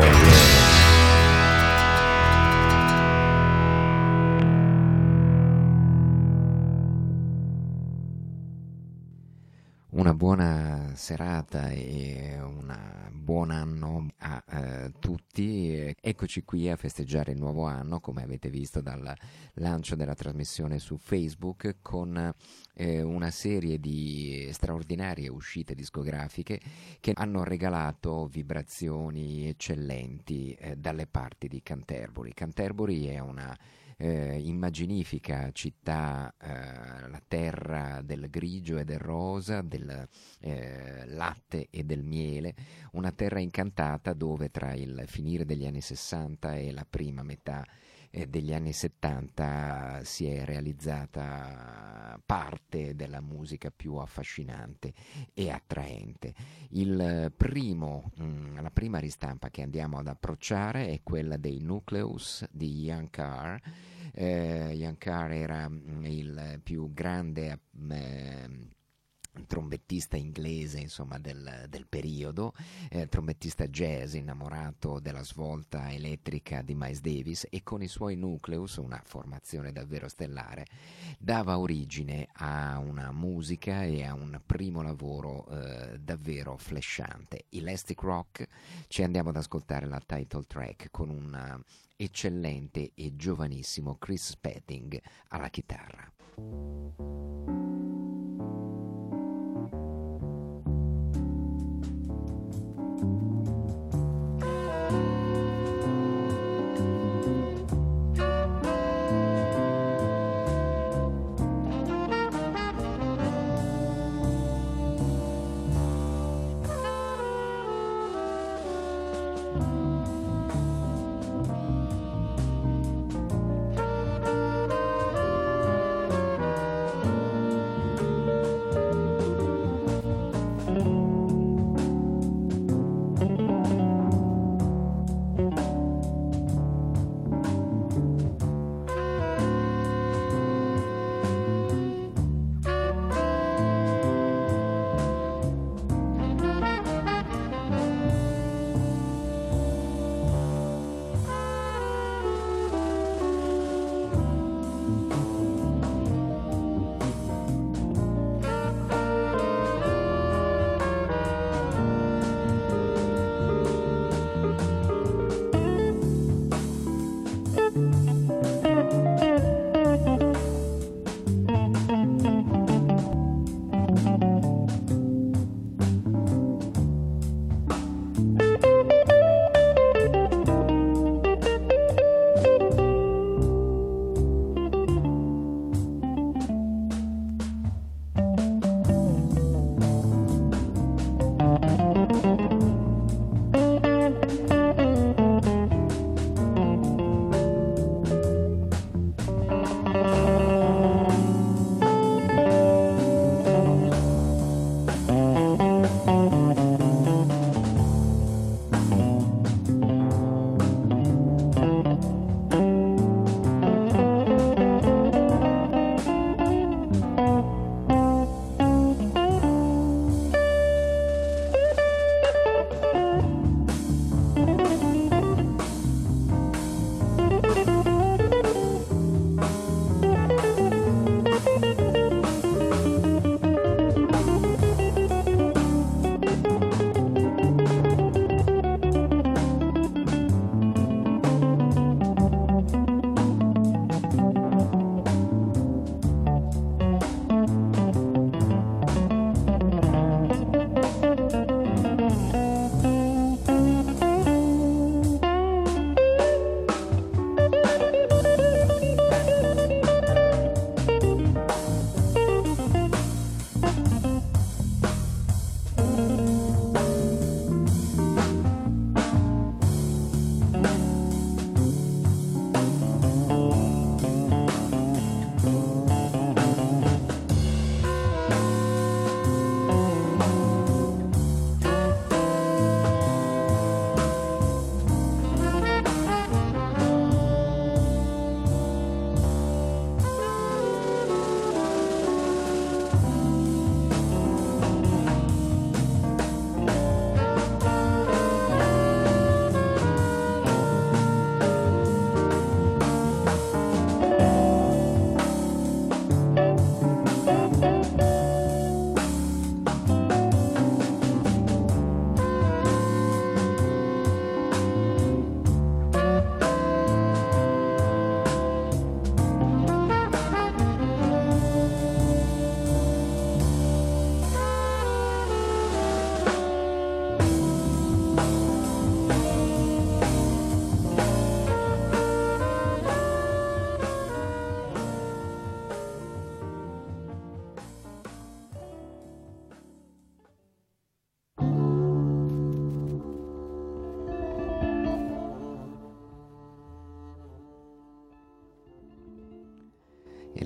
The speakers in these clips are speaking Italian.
Oh, Again. Una buona serata e un buon anno a eh, tutti. Eccoci qui a festeggiare il nuovo anno, come avete visto dal lancio della trasmissione su Facebook, con eh, una serie di straordinarie uscite discografiche che hanno regalato vibrazioni eccellenti eh, dalle parti di Canterbury. Canterbury è una eh, immaginifica città, eh, la terra del grigio e del rosa, del eh, latte e del miele, una terra incantata dove tra il finire degli anni 60 e la prima metà degli anni 70 si è realizzata parte della musica più affascinante e attraente. Primo, mh, mm, la prima ristampa che andiamo ad approcciare è quella dei Nucleus di Ian Carr. Eh, Ian Carr era mm, il più grande eh, trombettista inglese insomma, del, del periodo, eh, trombettista jazz innamorato della svolta elettrica di Miles Davis e con i suoi nucleus, una formazione davvero stellare, dava origine a una musica e a un primo lavoro eh, davvero flashante. Elastic Rock, ci andiamo ad ascoltare la title track con un eccellente e giovanissimo Chris Spedding alla chitarra.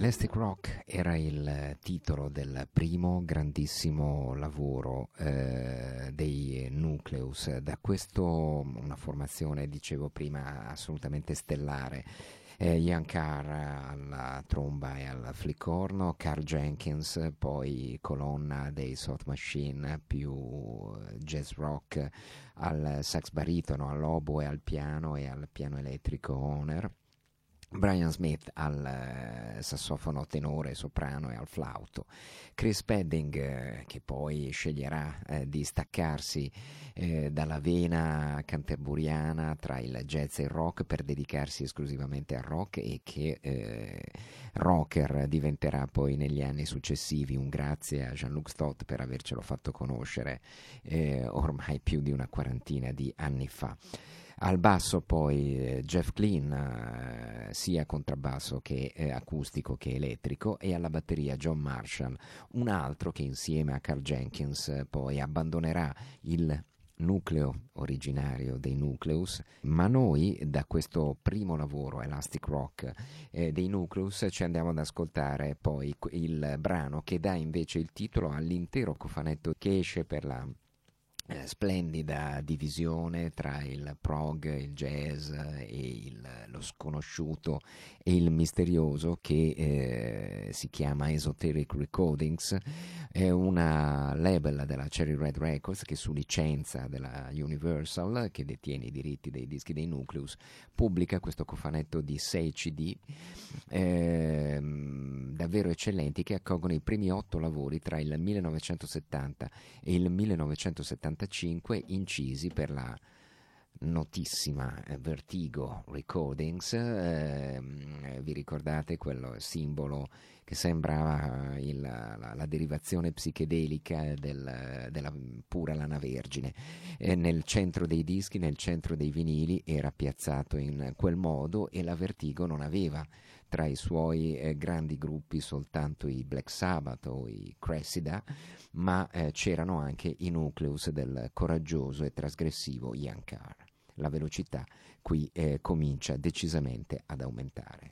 Elastic Rock era il titolo del primo grandissimo lavoro eh, dei Nucleus, da questo una formazione, dicevo prima, assolutamente stellare. Eh, Ian Carr alla tromba e al fliccorno, Carl Jenkins, poi colonna dei Soft Machine più jazz rock al sax baritono, all'oboe, al piano e al piano elettrico Honor. Brian Smith al eh, sassofono tenore, soprano e al flauto, Chris Pedding eh, che poi sceglierà eh, di staccarsi eh, dalla vena canterburiana tra il jazz e il rock per dedicarsi esclusivamente al rock e che eh, rocker diventerà poi negli anni successivi un grazie a Jean-Luc Stott per avercelo fatto conoscere eh, ormai più di una quarantina di anni fa. Al basso poi eh, Jeff Clean, eh, sia contrabbasso che eh, acustico che elettrico, e alla batteria John Marshall, un altro che insieme a Carl Jenkins poi abbandonerà il nucleo originario dei Nucleus, ma noi da questo primo lavoro Elastic Rock eh, dei Nucleus ci andiamo ad ascoltare poi il brano che dà invece il titolo all'intero cofanetto che esce per la eh, splendida divisione tra il prog, il jazz e il, lo sconosciuto e il misterioso che eh, si chiama Esoteric Recordings, è una label della Cherry Red Records che su licenza della Universal, che detiene i diritti dei dischi dei Nucleus, pubblica questo cofanetto di 6 CD eh, davvero eccellenti che accolgono i primi otto lavori tra il 1970 e il 1975 1975 incisi per la notissima eh, Vertigo Recordings, eh, vi ricordate quello simbolo che sembrava il, la, la, derivazione psichedelica del, della pura lana vergine. E nel centro dei dischi, nel centro dei vinili era piazzato in quel modo e la Vertigo non aveva tra i suoi eh, grandi gruppi soltanto i Black Sabbath o i Cressida, ma eh, c'erano anche i nucleus del coraggioso e trasgressivo Ian Carr. La velocità qui eh, comincia decisamente ad aumentare.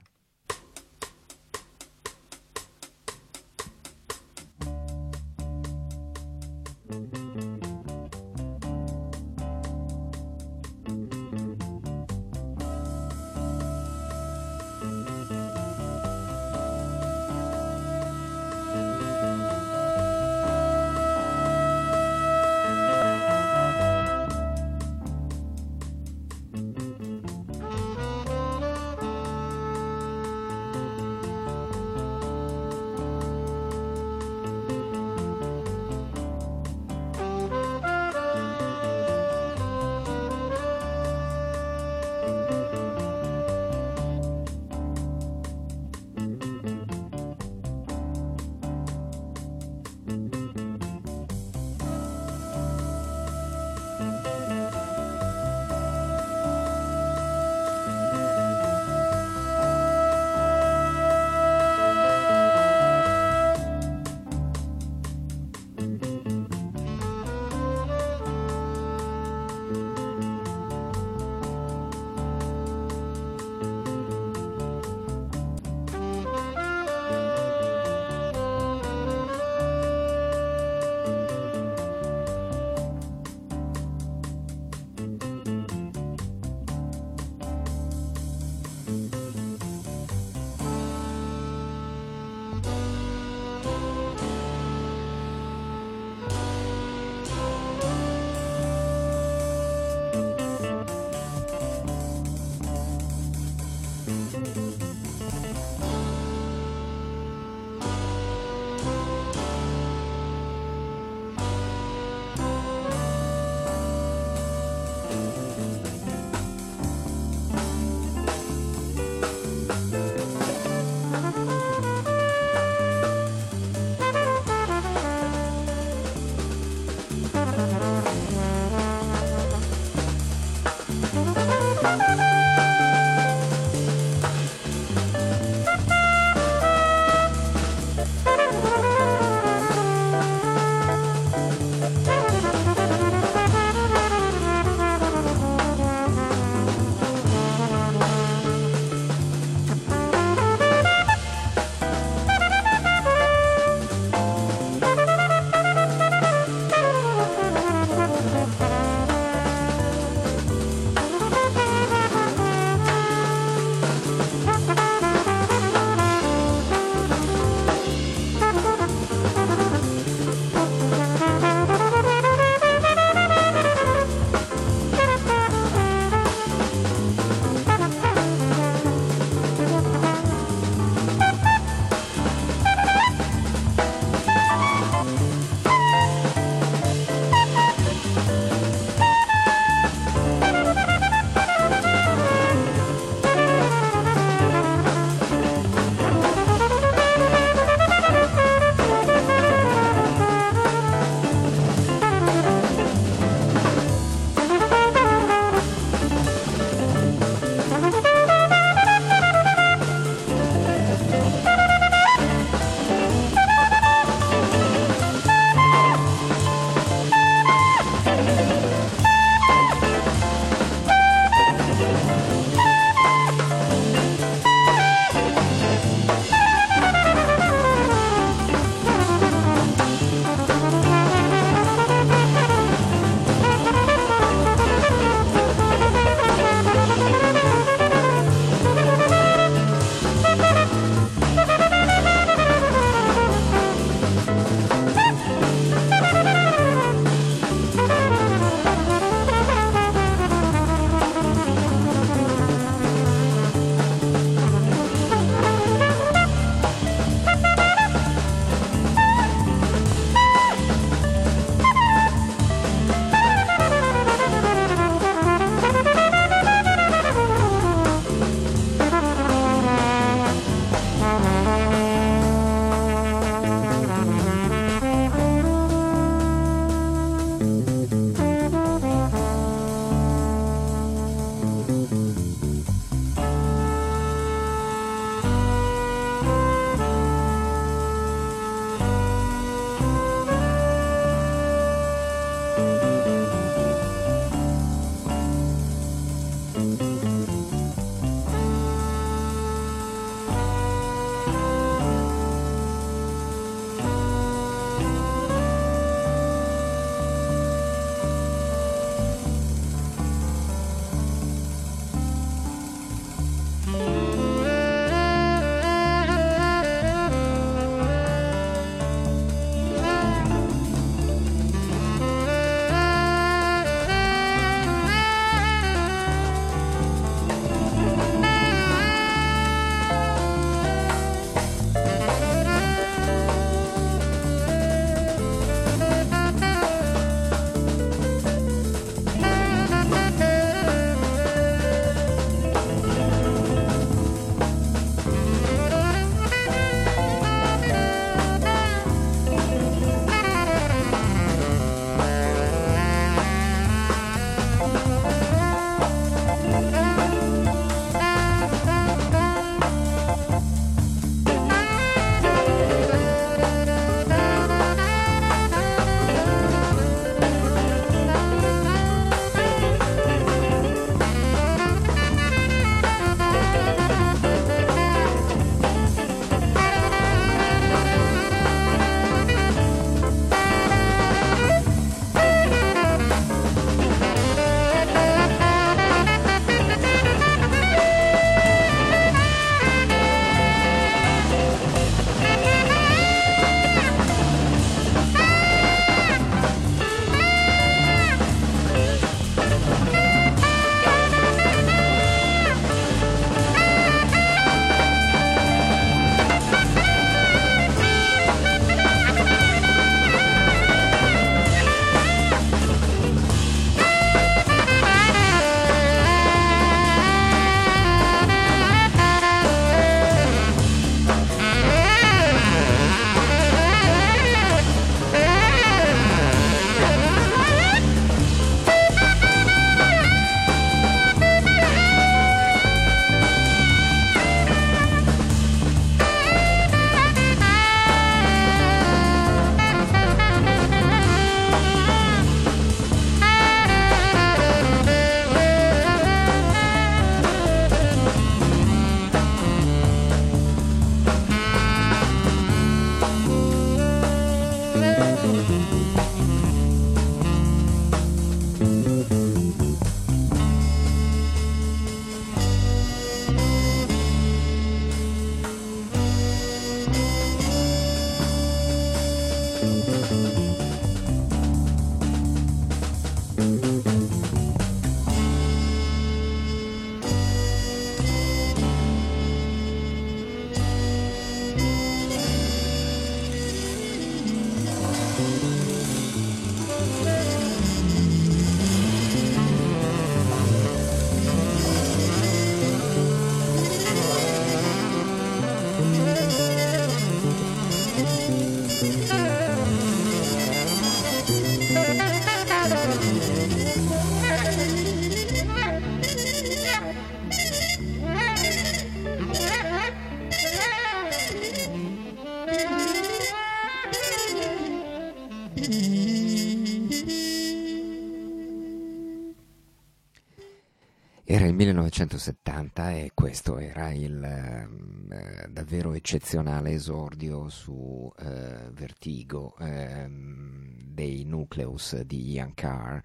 1970 e questo era il eh, davvero eccezionale esordio su eh, Vertigo eh, dei Nucleus di Ian Carr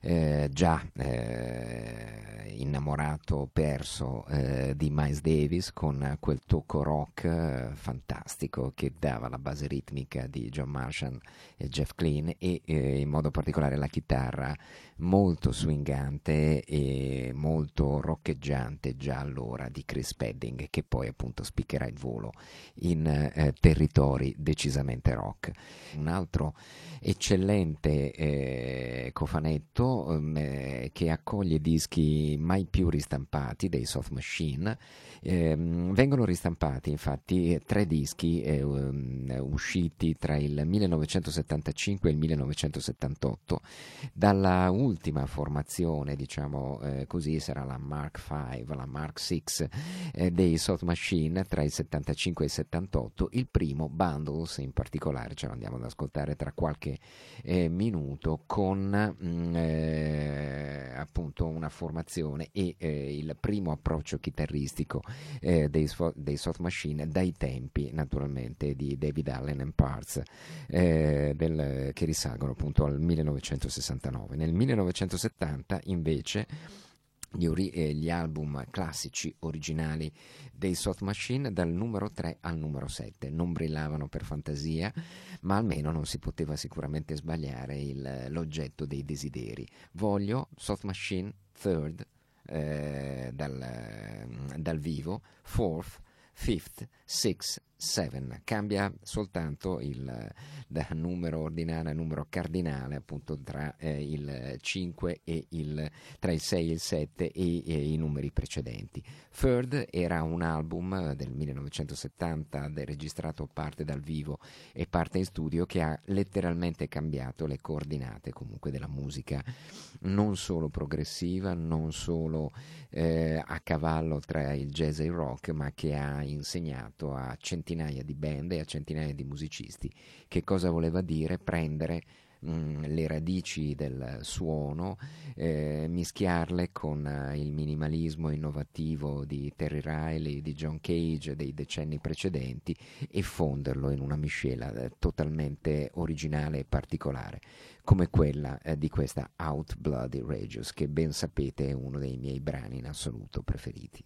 eh, già eh, innamorato, perso eh, di Miles Davis con quel tocco rock eh, fantastico che dava la base ritmica di John Marshall e Jeff Clean e eh, in modo particolare la chitarra molto swingante e molto roccheggiante già allora di Chris Pedding che poi appunto spiccherà il volo in territori decisamente rock. Un altro eccellente eh, cofanetto eh, che accoglie dischi mai più ristampati dei Soft Machine. Eh, vengono ristampati infatti tre dischi eh, usciti tra il 1975 e il 1978 dalla ultima formazione, diciamo eh, così, sarà la Mark V, la Mark VI eh, dei Soft Machine tra il 75 e il 78, il primo Bundles in particolare, ce lo andiamo ad ascoltare tra qualche eh, minuto con mh, mm, eh, appunto una formazione e eh, il primo approccio chitarristico eh, dei, dei, Soft Machine dai tempi naturalmente di David Allen and Parts del, che risalgono appunto al 1969. Nel 1970 invece gli, ori- gli, album classici originali dei Soft Machine dal numero 3 al numero 7 non brillavano per fantasia ma almeno non si poteva sicuramente sbagliare il, l'oggetto dei desideri. Voglio Soft Machine Third eh, dal, dal vivo. Fourth Fifth Sixth 7 cambia soltanto il da numero ordinario a numero cardinale appunto tra eh, il 5 e il tra il 6 e il 7 e, e, i numeri precedenti. Third era un album del 1970 del, registrato parte dal vivo e parte in studio che ha letteralmente cambiato le coordinate comunque della musica. Non solo progressiva non solo eh, a cavallo tra il jazz e il rock ma che ha insegnato a centinaia di band e a centinaia di musicisti. Che cosa voleva dire prendere mm, le radici del suono, eh, mischiarle con uh, il minimalismo innovativo di Terry Riley, di John Cage dei decenni precedenti e fonderlo in una miscela eh, totalmente originale e particolare, come quella eh, di questa Out Bloody Rageous, che ben sapete è uno dei miei brani in assoluto preferiti.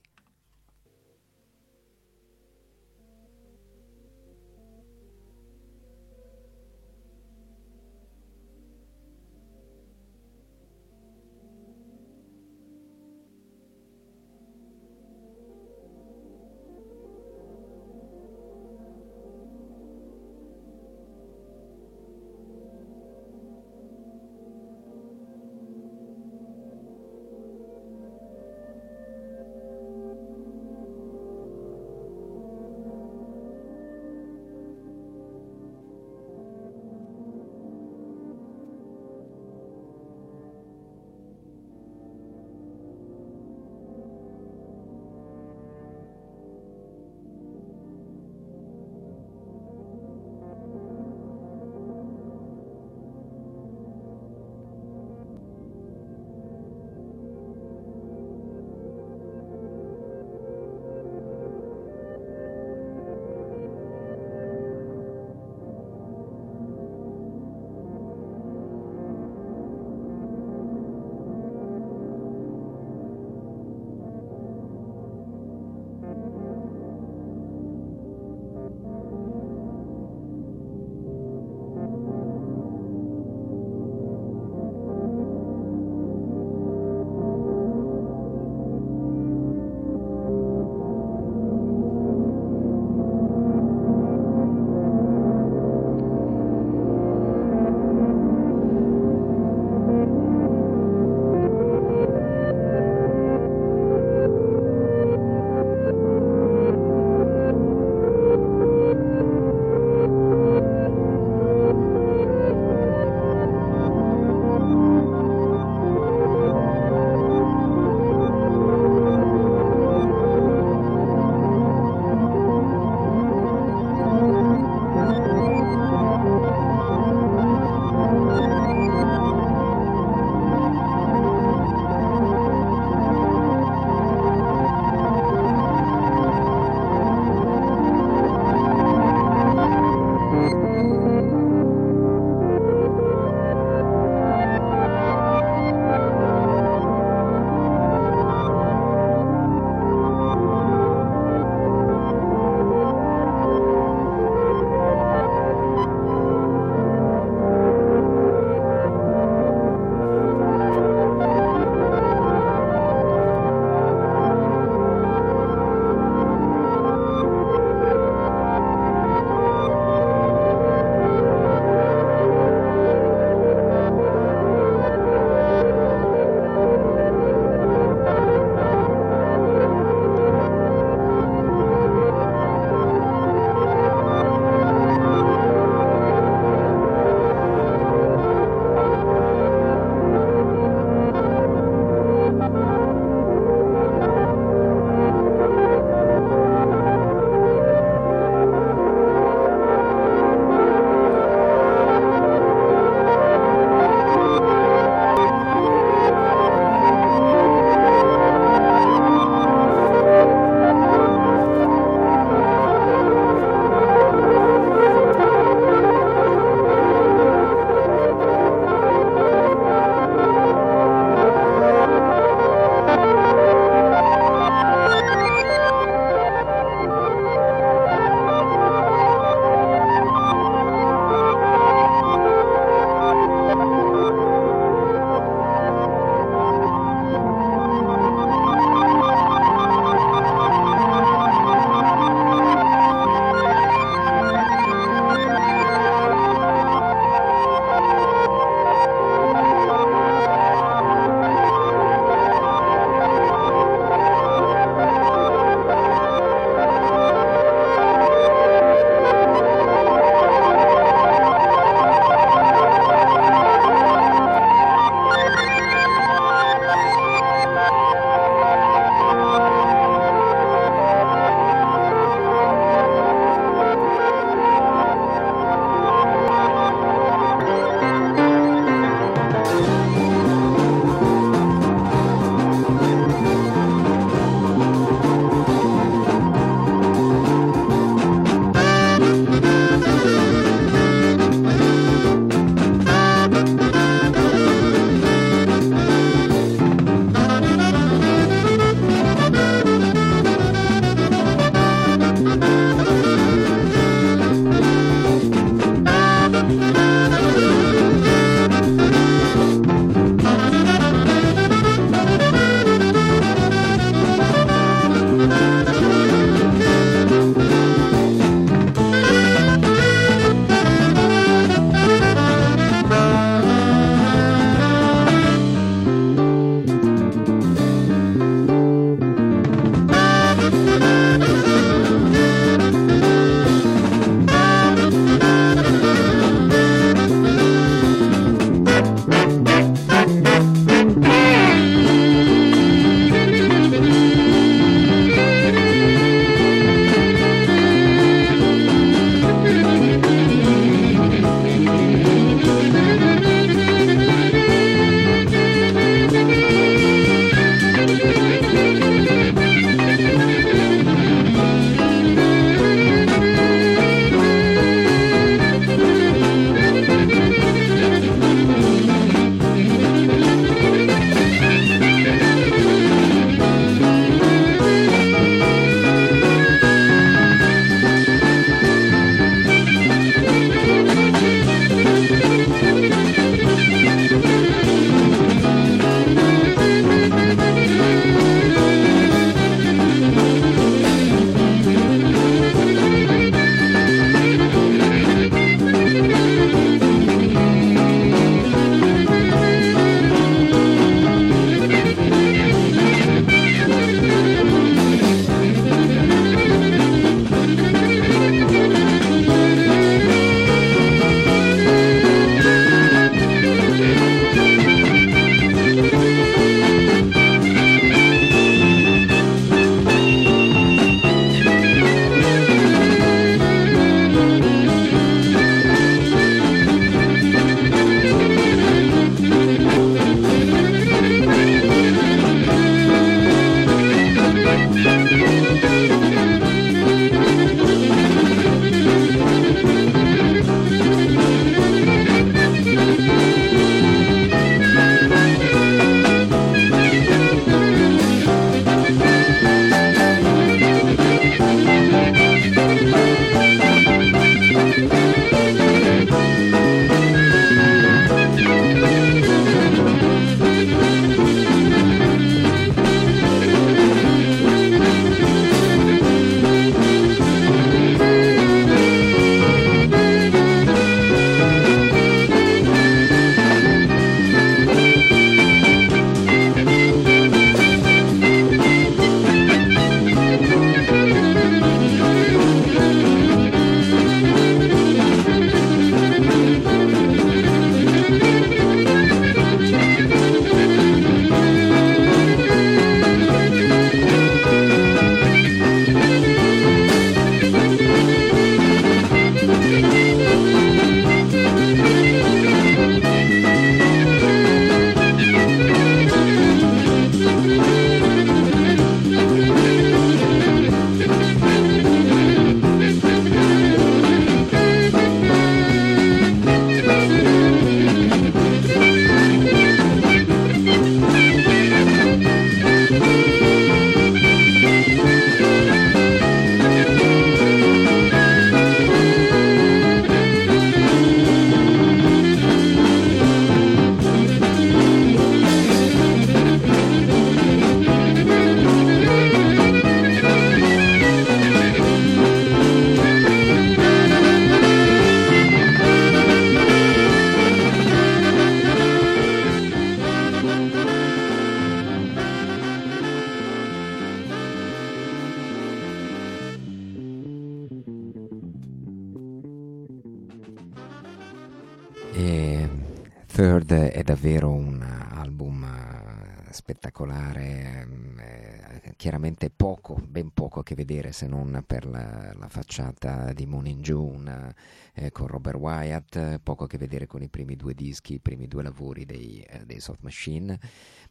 Vedere se non per la, la facciata di Moon in June eh, con Robert Wyatt, poco a che vedere con i primi due dischi, i primi due lavori dei, eh, dei Soft Machine,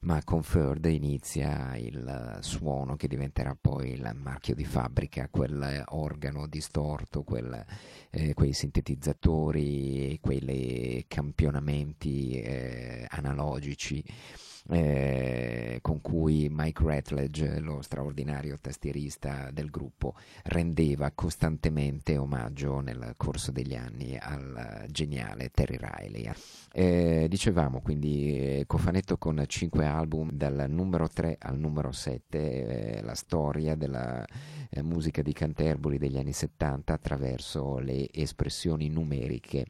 ma con Third inizia il suono che diventerà poi il marchio di fabbrica, quel organo distorto, quel eh, quei sintetizzatori, quei campionamenti eh, analogici eh, con cui Mike Ratledge, lo straordinario tastierista del gruppo, rendeva costantemente omaggio nel corso degli anni al geniale Terry Riley. Eh, dicevamo quindi eh, cofanetto con 5 album dal numero 3 al numero 7, eh, la storia della eh, musica di Canterbury degli anni 70 attraverso le espressioni numeriche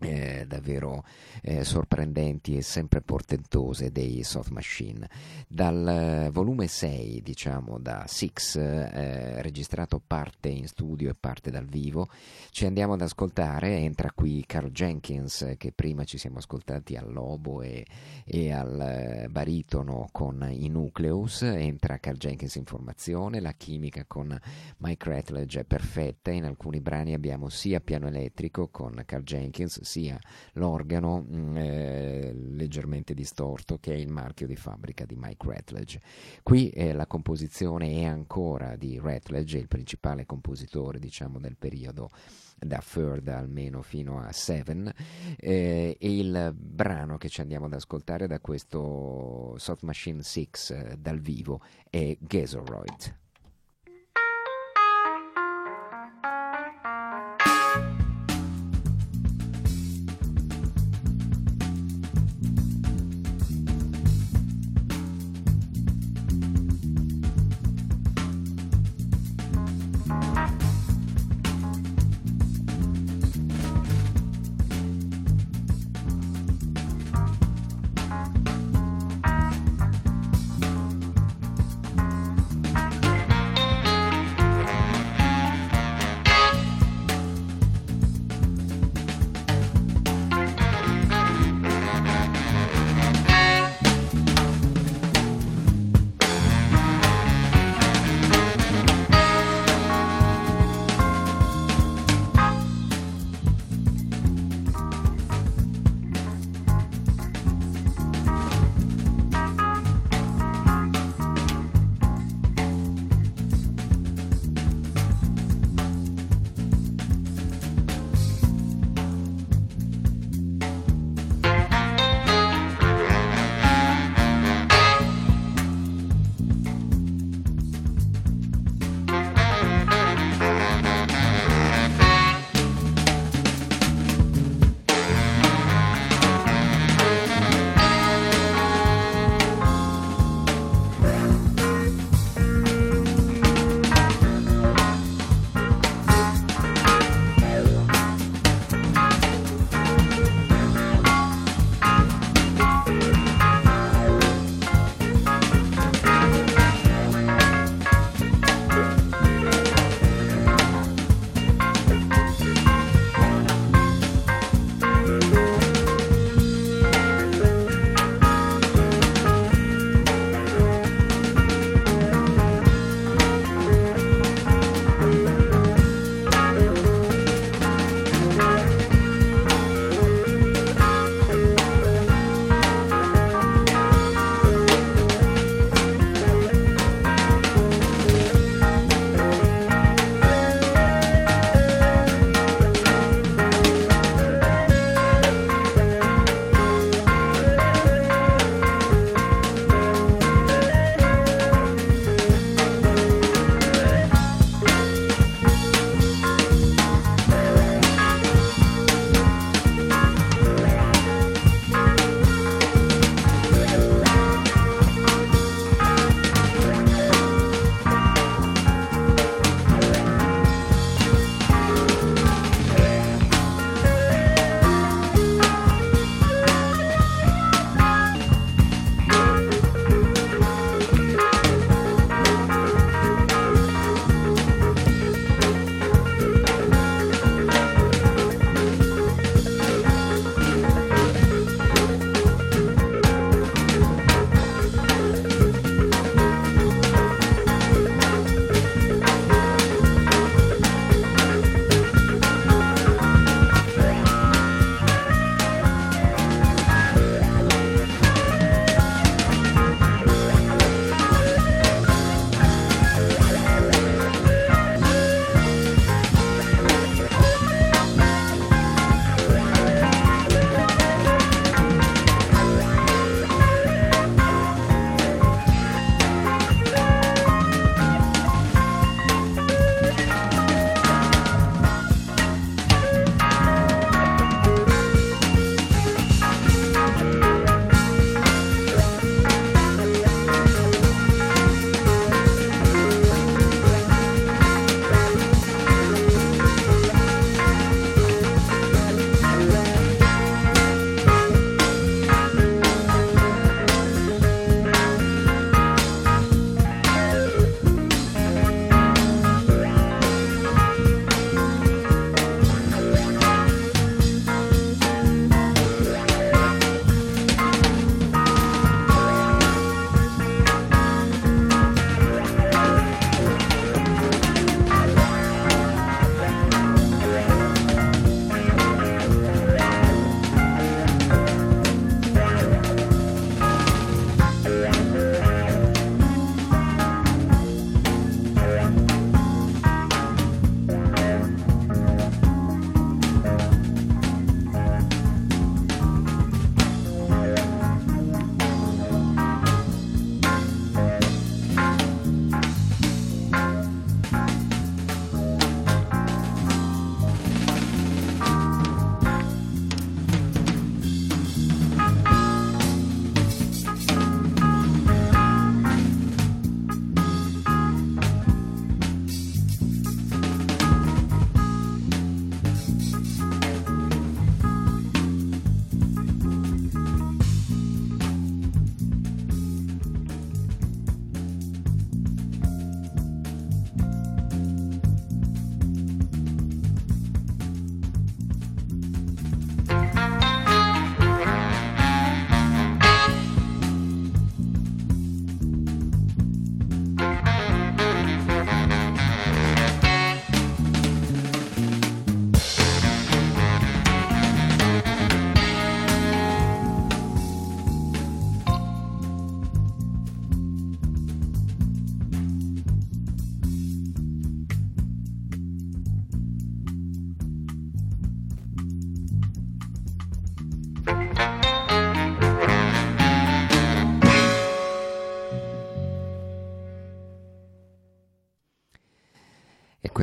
eh, davvero eh, sorprendenti e sempre portentose dei Soft Machine. Dal eh, volume 6, diciamo da Six, eh, registrato parte in studio e parte dal vivo, ci andiamo ad ascoltare. Entra qui Carl Jenkins, che prima ci siamo ascoltati al Lobo e, e al eh, baritono con i Nucleus. Entra Carl Jenkins in formazione, la chimica con Mike Ratledge è perfetta. In alcuni brani abbiamo sia piano elettrico con Carl Jenkins, sia l'organo mm, eh, leggermente distorto che è il marchio di fabbrica di Mike Ratledge. Qui eh, la composizione è ancora di Ratledge, il principale compositore diciamo del periodo da Third almeno fino a Seven eh, e il brano che ci andiamo ad ascoltare da questo Soft Machine 6 eh, dal vivo è Gazoroid.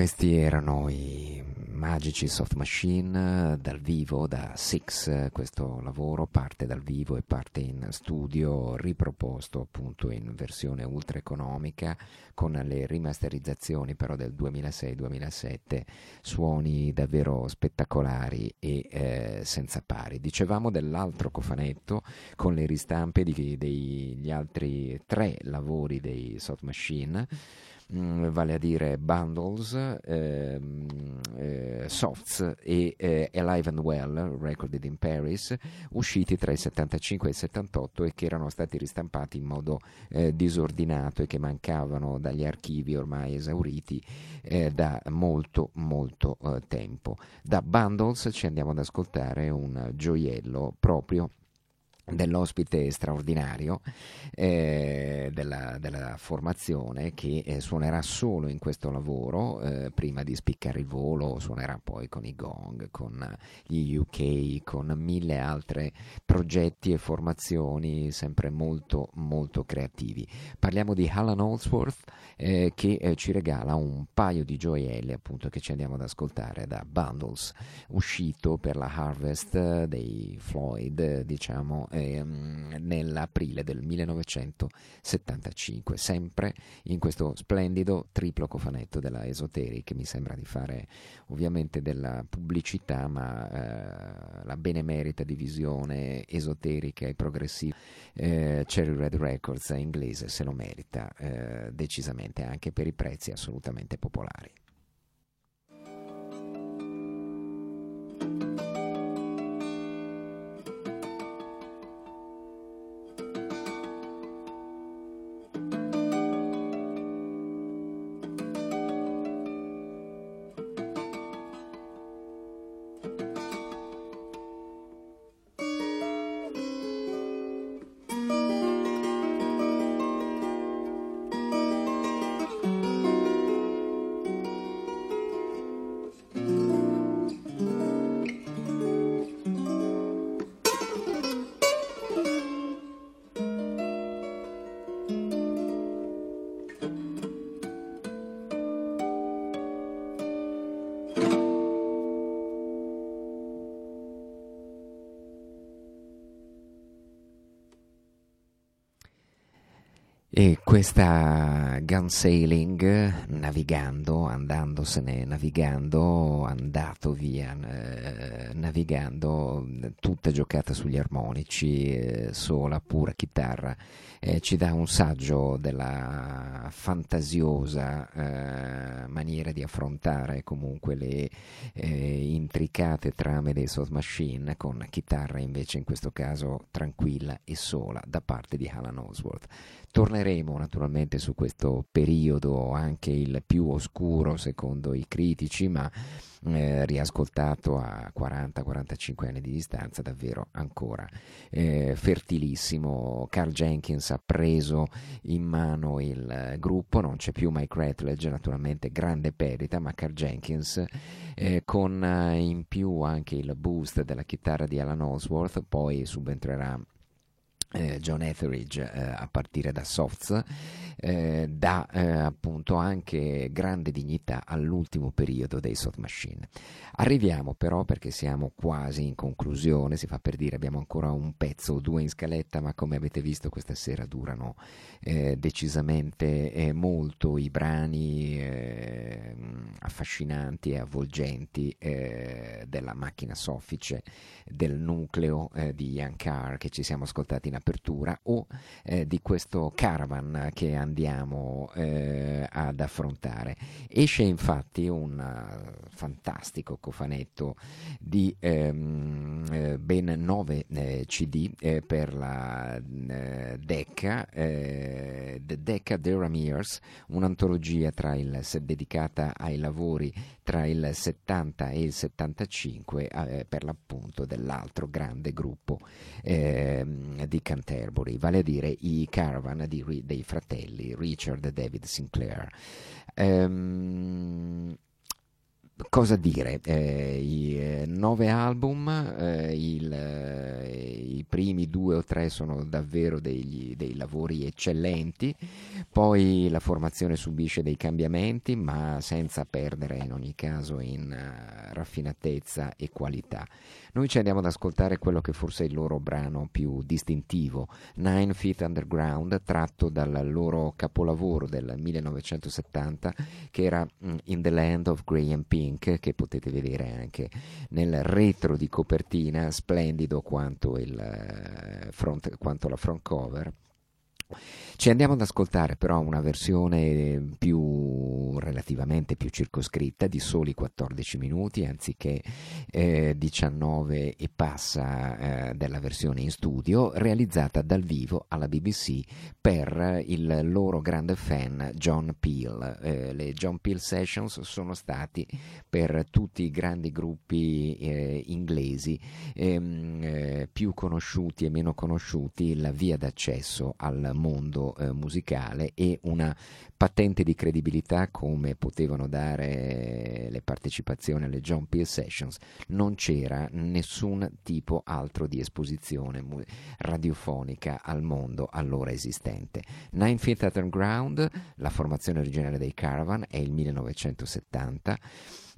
Questi erano i magici soft machine dal vivo, da Six, questo lavoro parte dal vivo e parte in studio, riproposto appunto in versione ultra economica con le rimasterizzazioni però del 2006-2007, suoni davvero spettacolari e eh, senza pari. Dicevamo dell'altro cofanetto con le ristampe degli altri tre lavori dei soft machine Mm, vale a dire Bundles, ehm, eh, Softs e eh, Alive and Well, recorded in Paris, usciti tra il 75 e il 78 e che erano stati ristampati in modo eh, disordinato e che mancavano dagli archivi ormai esauriti eh, da molto molto eh, tempo. Da Bundles ci andiamo ad ascoltare un gioiello proprio dell'ospite straordinario eh, della, della, formazione che eh, suonerà solo in questo lavoro eh, prima di spiccare il volo suonerà poi con i gong con gli UK con mille altri progetti e formazioni sempre molto molto creativi. Parliamo di Alan Holdsworth eh, che eh, ci regala un paio di gioielli appunto che ci andiamo ad ascoltare da Bundles uscito per la Harvest dei Floyd diciamo ehm, nell'aprile del 1975, sempre in questo splendido triplo cofanetto della Esoteric. Mi sembra di fare ovviamente della pubblicità, ma eh, la benemerita divisione esoterica e progressiva eh, Cherry Red Records inglese se lo merita eh, decisamente anche per i prezzi assolutamente popolari. E questa gun sailing, navigando, andandosene navigando, andato via eh, navigando, tutta giocata sugli armonici, eh, sola, pura chitarra, eh, ci dà un saggio della fantasiosa eh, maniera di affrontare comunque le eh, intricate trame dei Soft Machine con chitarra invece in questo caso tranquilla e sola da parte di Alan Osworth. Torneremo naturalmente su questo periodo, anche il più oscuro secondo i critici, ma eh, riascoltato a 40-45 anni di distanza, davvero ancora eh, fertilissimo. Carl Jenkins ha preso in mano il gruppo, non c'è più Mike Ratledge, naturalmente grande perdita, ma Carl Jenkins eh, con eh, in più anche il boost della chitarra di Alan Osworth, poi subentrerà John Etheridge eh, a partire da Softs eh, dà eh, appunto anche grande dignità all'ultimo periodo dei Soft Machine. Arriviamo però perché siamo quasi in conclusione, si fa per dire abbiamo ancora un pezzo o due in scaletta, ma come avete visto questa sera durano eh, decisamente eh, molto i brani affascinanti e avvolgenti della macchina soffice del nucleo di Ian Carr che ci siamo ascoltati in apertura o eh, di questo caravan che andiamo eh, ad affrontare. Esce infatti un uh, fantastico cofanetto di ehm, eh, ben 9 eh, CD eh, per la Decca, The Decca Dera Years, un'antologia tra il, dedicata ai lavori tra il 70 e il 75 eh, per l'appunto dell'altro grande gruppo eh, di Canterbury, vale a dire i Caravan di, dei fratelli Richard e David Sinclair. Um, cosa dire? Eh, I eh, nove album, eh, il, eh, i primi due o tre sono davvero degli, dei lavori eccellenti, poi la formazione subisce dei cambiamenti, ma senza perdere in ogni caso in uh, raffinatezza e qualità. Noi ci andiamo ad ascoltare quello che forse è il loro brano più distintivo, Nine Feet Underground, tratto dal loro capolavoro del 1970, che era mm, In the Land of Grey and Pink, che potete vedere anche nel retro di copertina, splendido quanto, il eh, front, quanto la front cover. Ci andiamo ad ascoltare però una versione più relativamente più circoscritta di soli 14 minuti anziché eh, 19 e passa eh, della versione in studio realizzata dal vivo alla BBC per il loro grande fan John Peel. Eh, le John Peel Sessions sono stati per tutti i grandi gruppi eh, inglesi ehm, eh, più conosciuti e meno conosciuti la via d'accesso al mondo eh, musicale e una patente di credibilità come potevano dare le partecipazioni alle John Peel Sessions, non c'era nessun tipo altro di esposizione radiofonica al mondo allora esistente. Nine Feet Underground, la formazione originale dei Caravan, è il 1970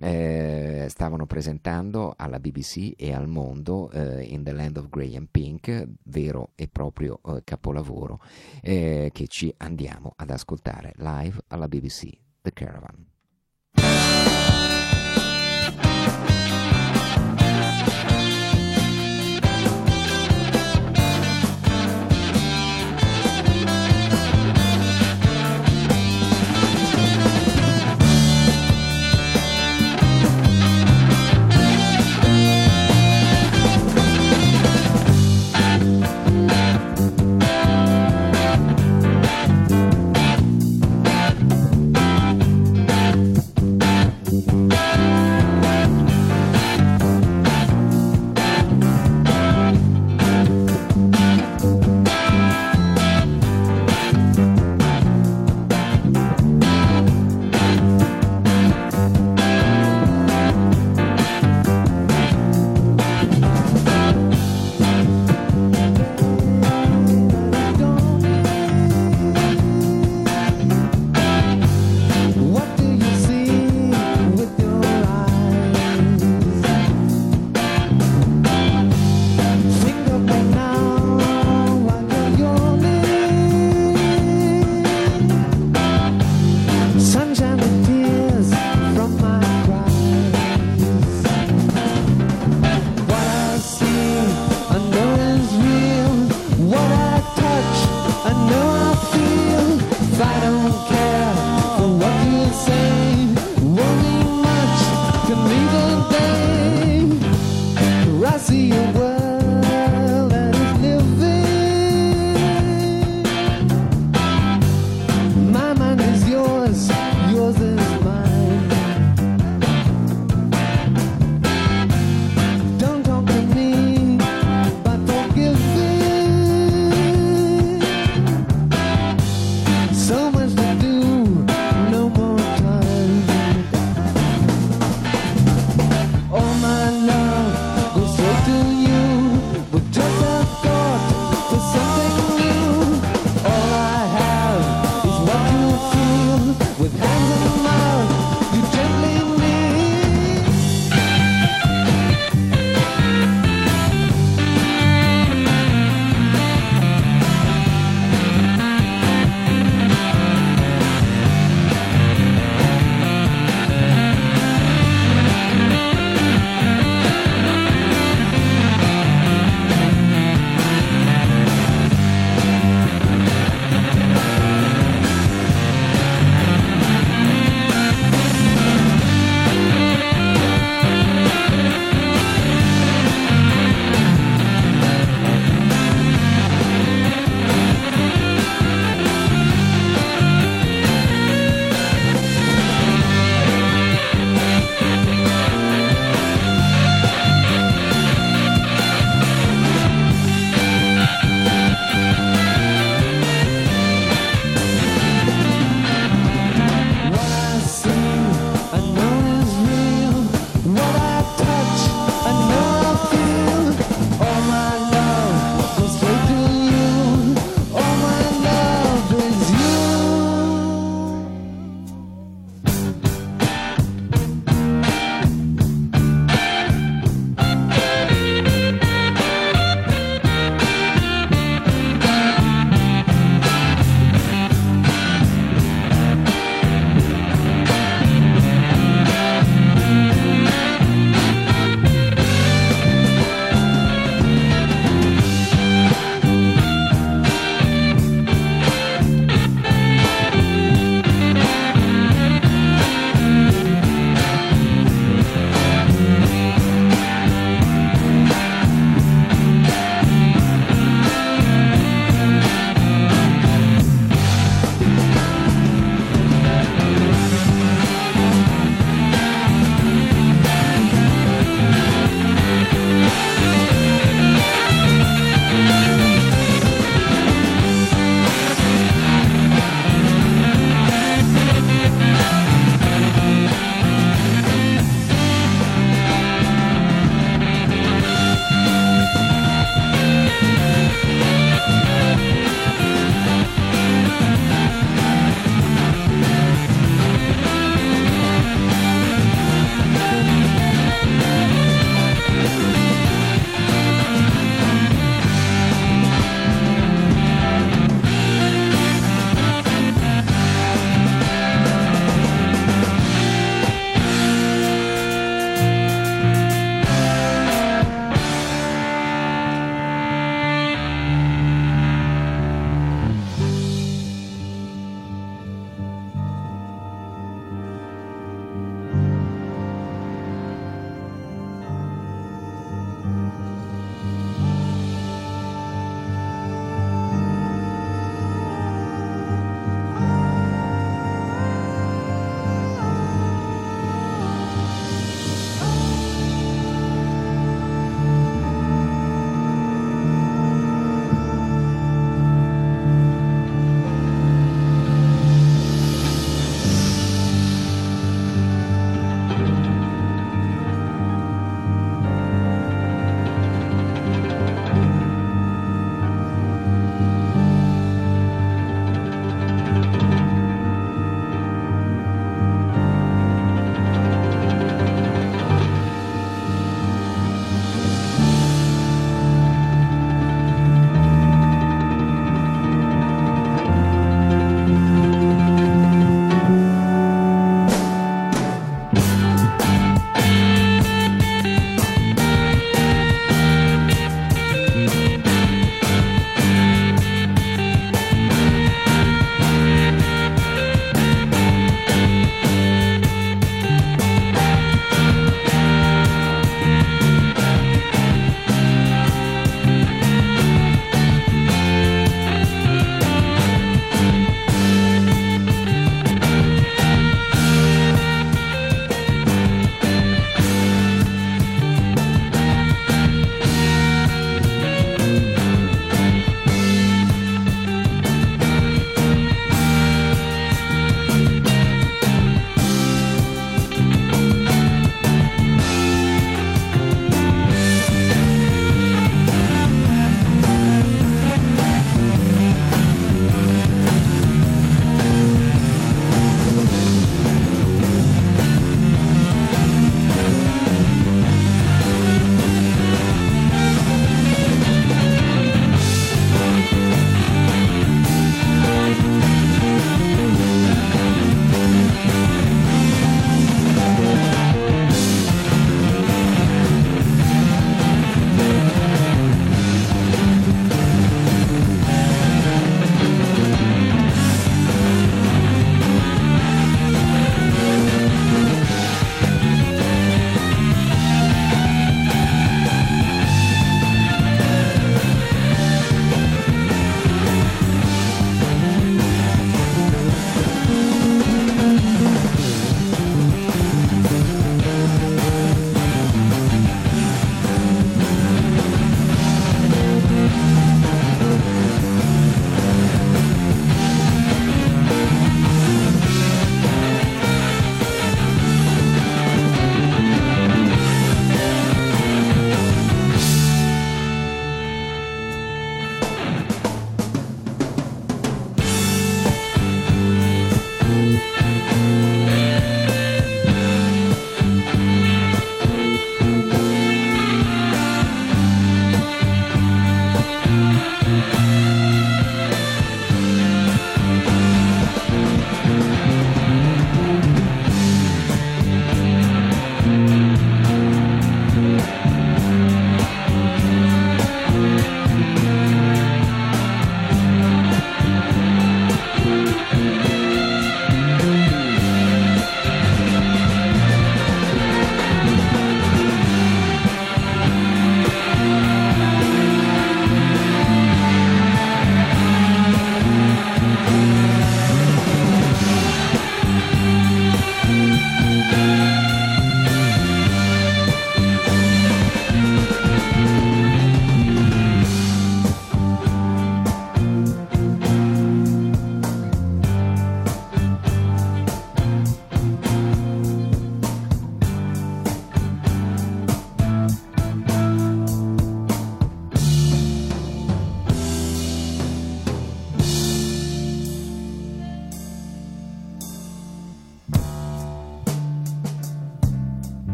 eh, stavano presentando alla BBC e al mondo eh, In the Land of Grey and Pink, vero e proprio eh, capolavoro eh, che ci andiamo ad ascoltare live alla BBC, The Caravan.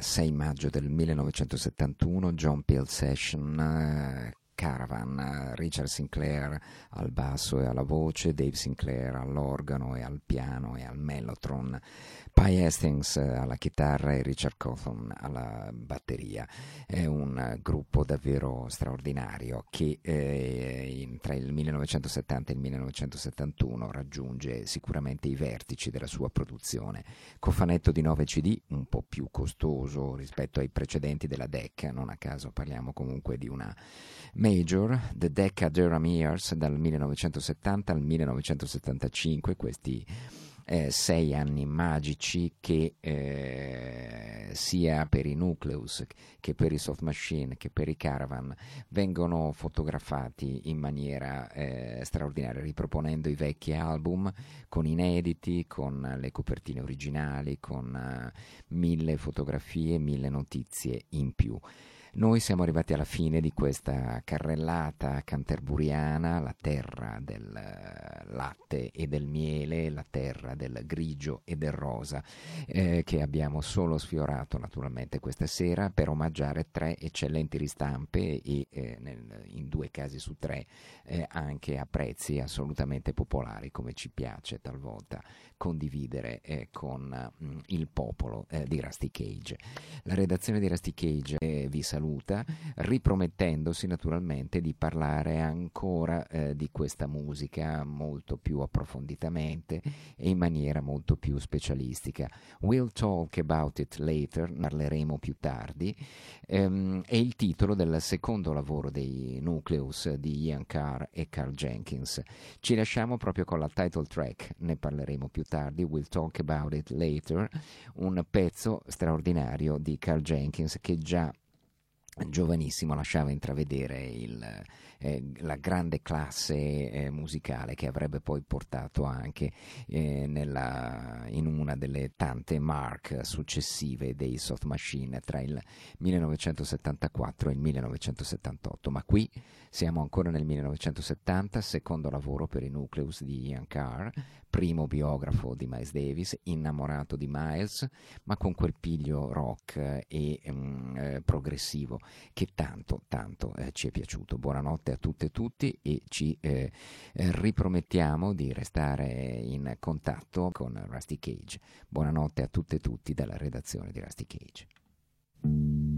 6 maggio del 1971, John Peel Session, uh, Caravan, Richard Sinclair al basso e alla voce, Dave Sinclair all'organo e al piano e al mellotron. Pi Hastings eh, alla chitarra e Richard Cawthon alla batteria. È un gruppo davvero straordinario che eh, tra il 1970 e il 1971 raggiunge sicuramente i vertici della sua produzione. Cofanetto di 9 CD, un po' più costoso rispetto ai precedenti della Decca, non a caso parliamo comunque di una major, The Decca Durham Years dal 1970 al 1975, questi eh, sei anni magici che eh, sia per i Nucleus che per i Soft Machine che per i Caravan vengono fotografati in maniera eh, straordinaria, riproponendo i vecchi album con inediti, con le copertine originali, con uh, mille fotografie, mille notizie in più. Noi siamo arrivati alla fine di questa carrellata canterburiana, la terra del eh, latte e del miele, la terra del grigio e del rosa, eh, che abbiamo solo sfiorato naturalmente questa sera per omaggiare tre eccellenti ristampe e eh, nel, in due casi su tre eh, anche a prezzi assolutamente popolari, come ci piace talvolta condividere eh, con mh, mm, il popolo eh, di Rusty Cage. La redazione di Rusty Cage vi saluta saluta, ripromettendosi naturalmente di parlare ancora eh, di questa musica molto più approfonditamente e in maniera molto più specialistica. We'll talk about it later, parleremo più tardi, ehm, è il titolo del secondo lavoro dei Nucleus di Ian Carr e Carl Jenkins. Ci lasciamo proprio con la title track, ne parleremo più tardi, We'll talk about it later, un pezzo straordinario di Carl Jenkins che già giovanissimo lasciava intravedere il, eh, la grande classe eh, musicale che avrebbe poi portato anche eh, nella, in una delle tante mark successive dei Soft Machine tra il 1974 e il 1978 ma qui siamo ancora nel 1970 secondo lavoro per i Nucleus di Ian Carr primo biografo di Miles Davis innamorato di Miles ma con quel piglio rock e um, progressivo che tanto, tanto eh, ci è piaciuto. Buonanotte a tutte e tutti e ci eh, ripromettiamo di restare in contatto con Rusty Cage. Buonanotte a tutte e tutti dalla redazione di Rusty Cage.